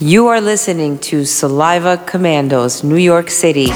You are listening to Saliva Commandos, New York City.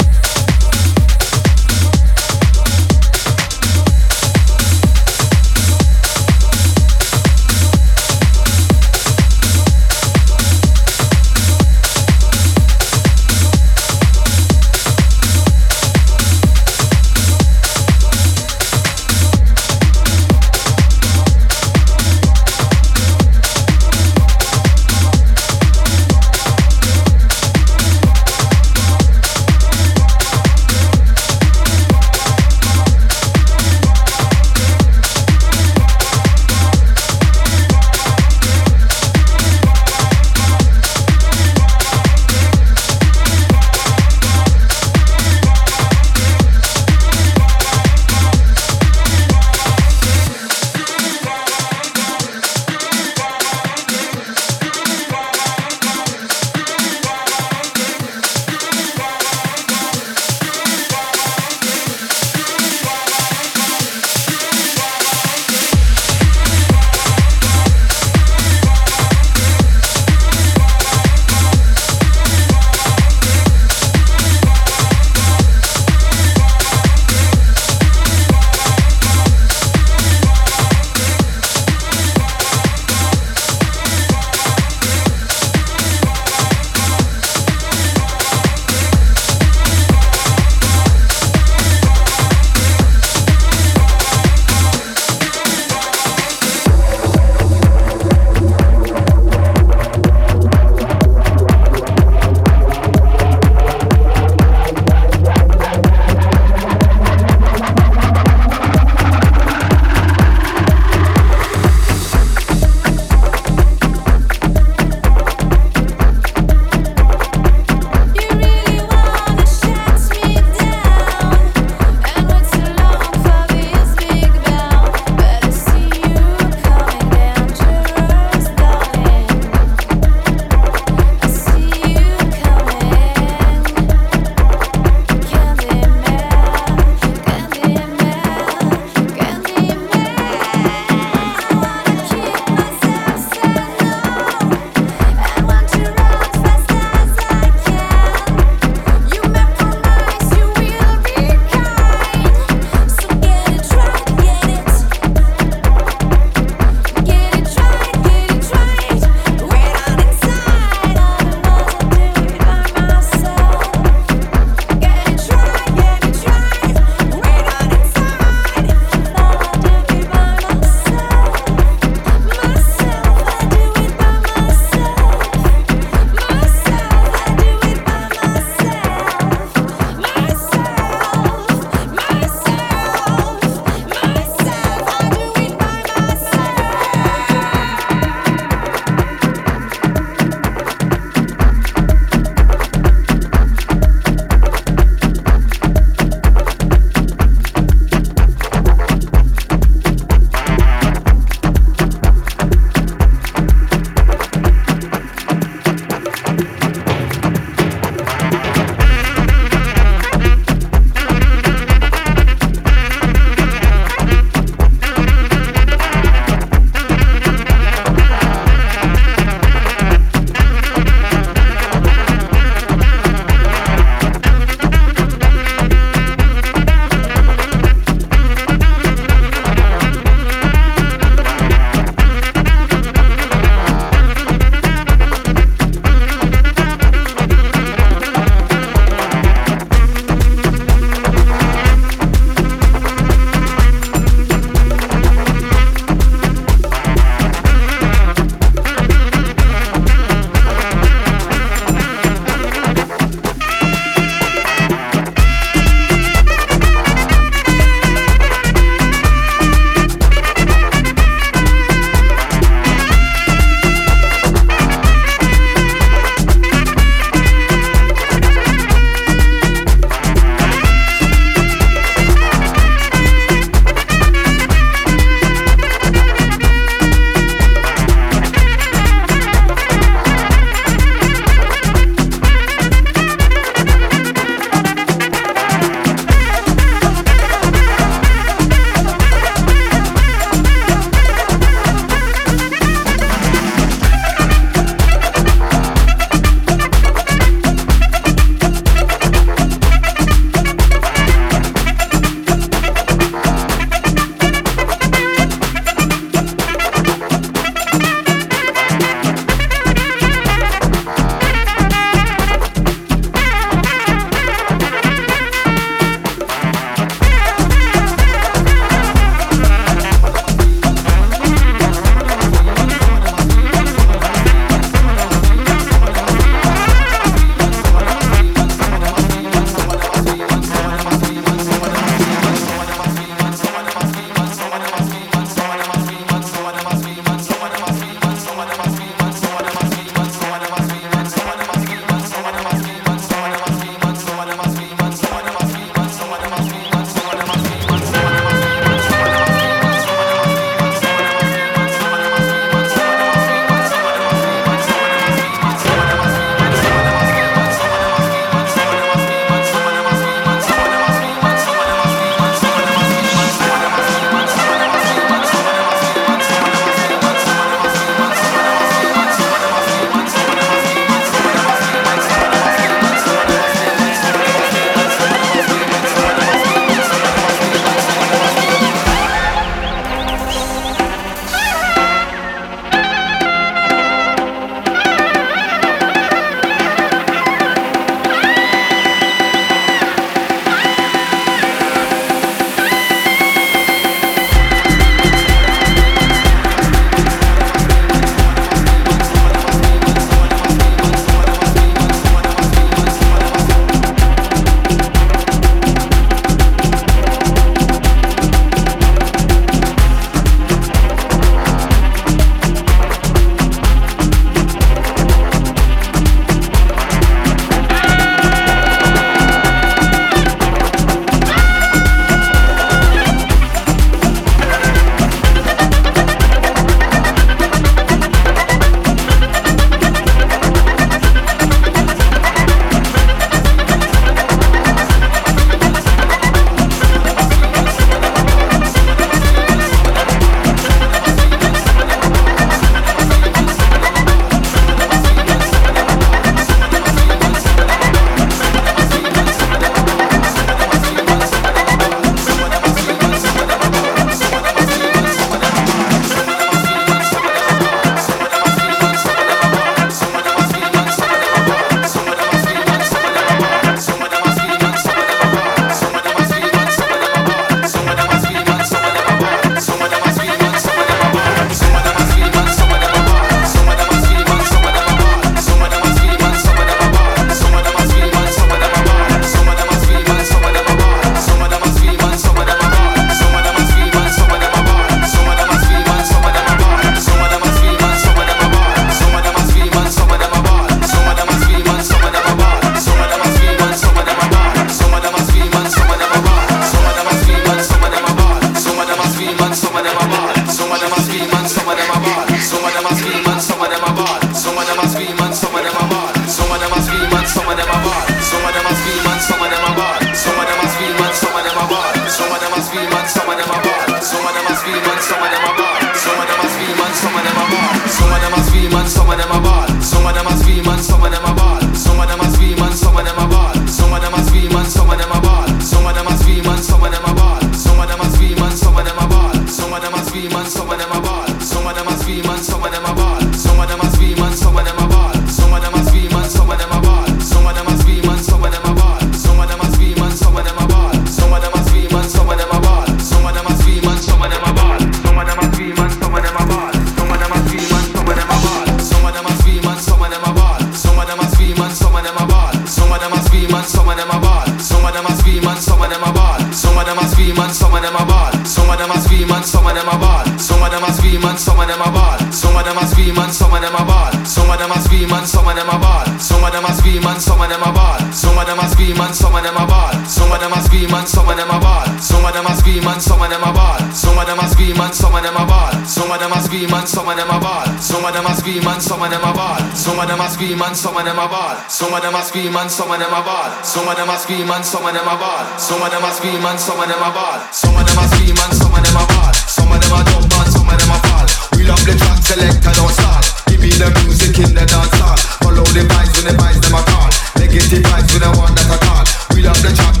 Some of them a ball. Some of them a scream and some of them a ball. Some of them a scream and some of them a ball. Some of them a scream and some of them a ball. Some of them a scream and some of them a ball. Some of them a scream and some of them a ball. Some of them a scream and some of them a ball. Some of them a jump and some of them a fall. We love the track selector, don't stop. Give me the music in the dance hall. Follow the vibes when the vibes them a call. Negative vibes we don't want that at all. We love the track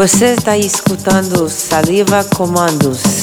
Você está escutando Saliva Comandos.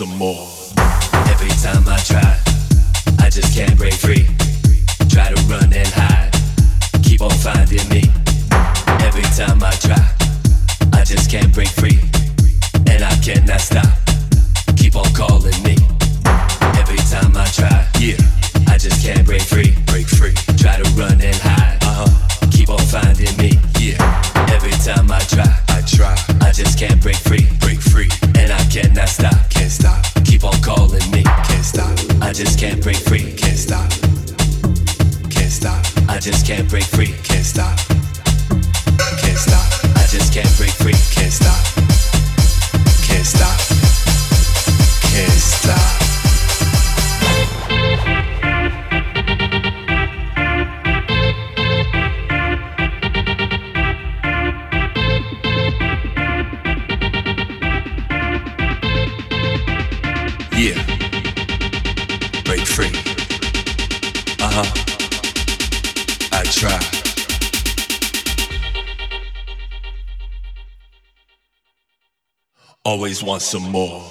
some more. Want some more.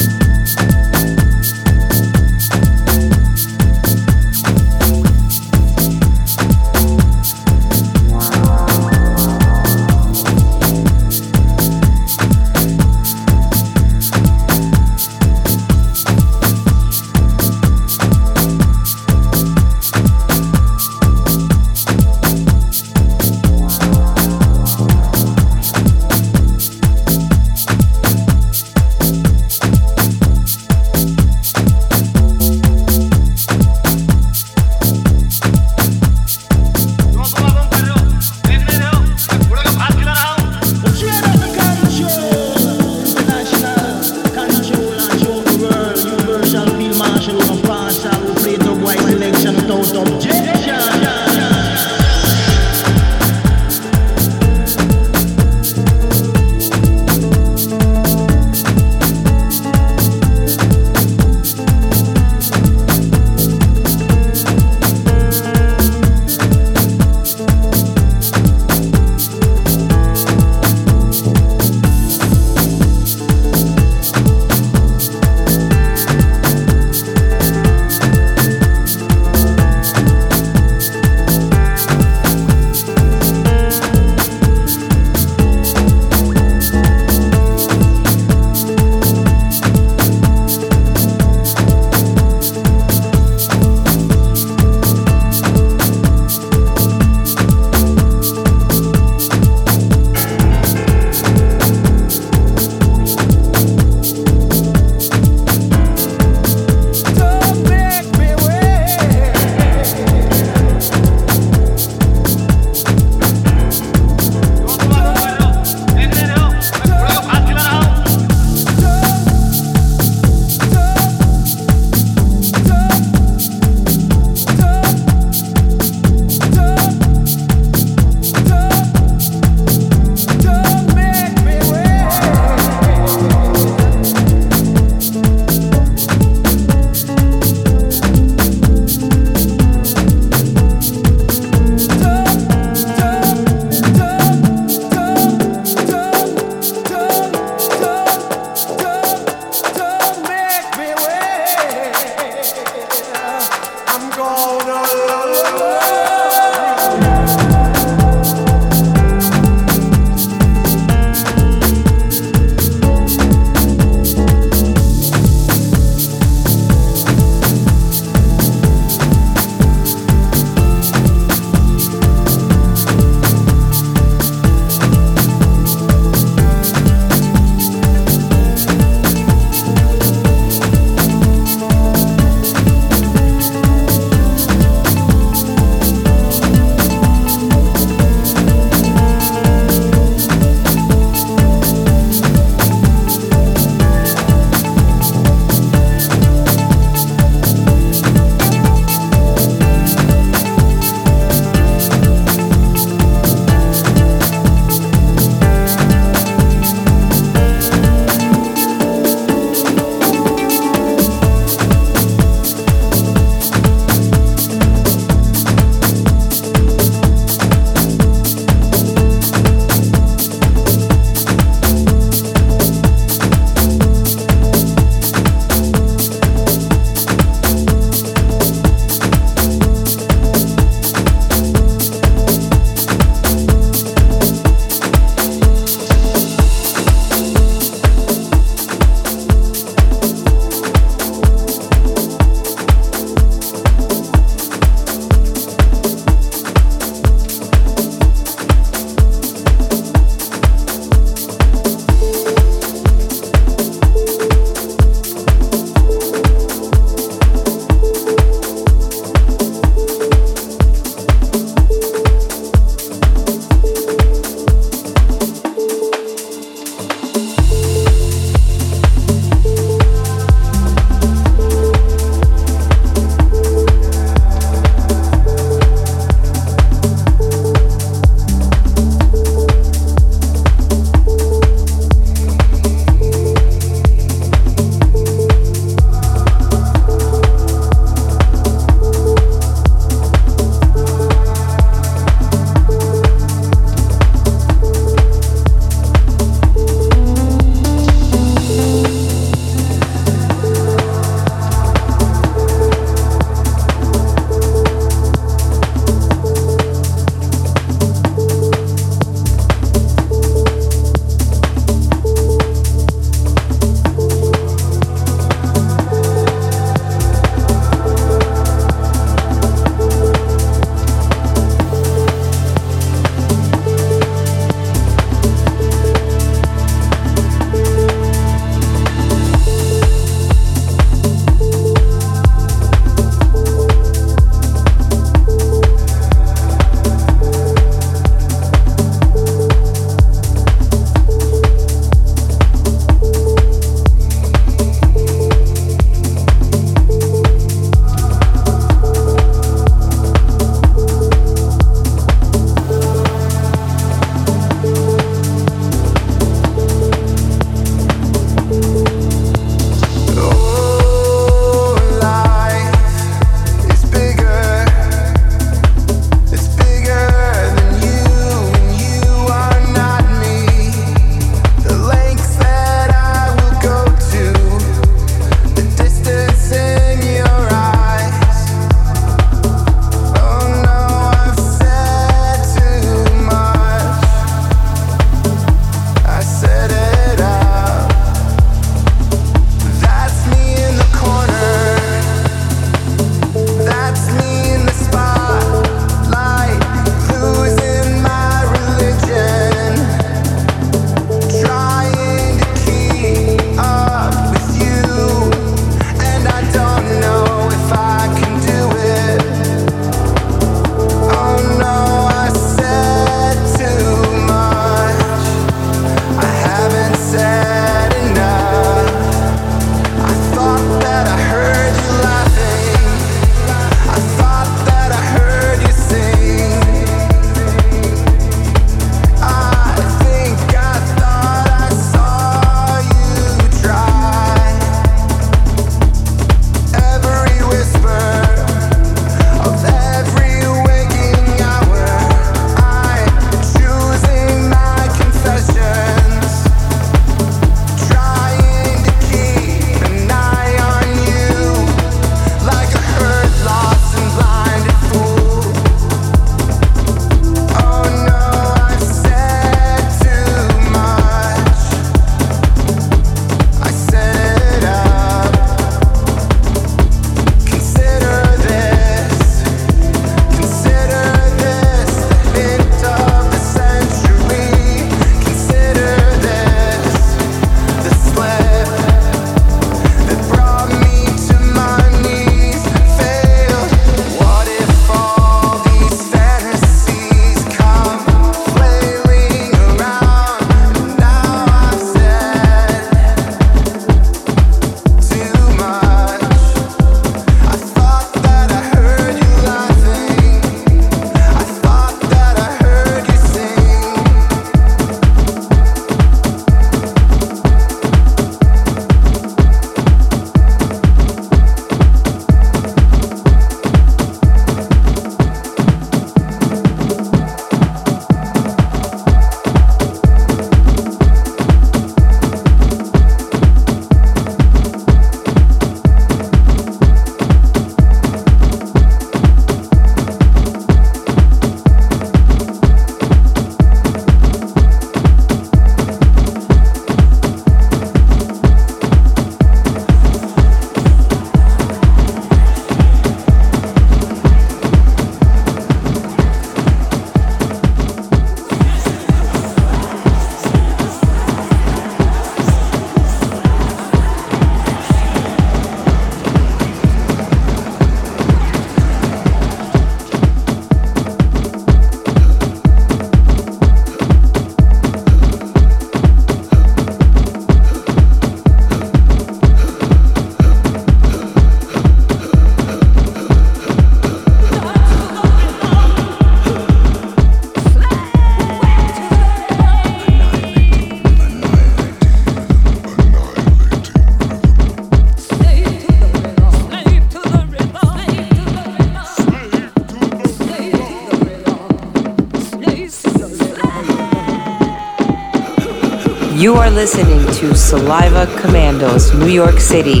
You are listening to Saliva Commandos, New York City.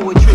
poetry.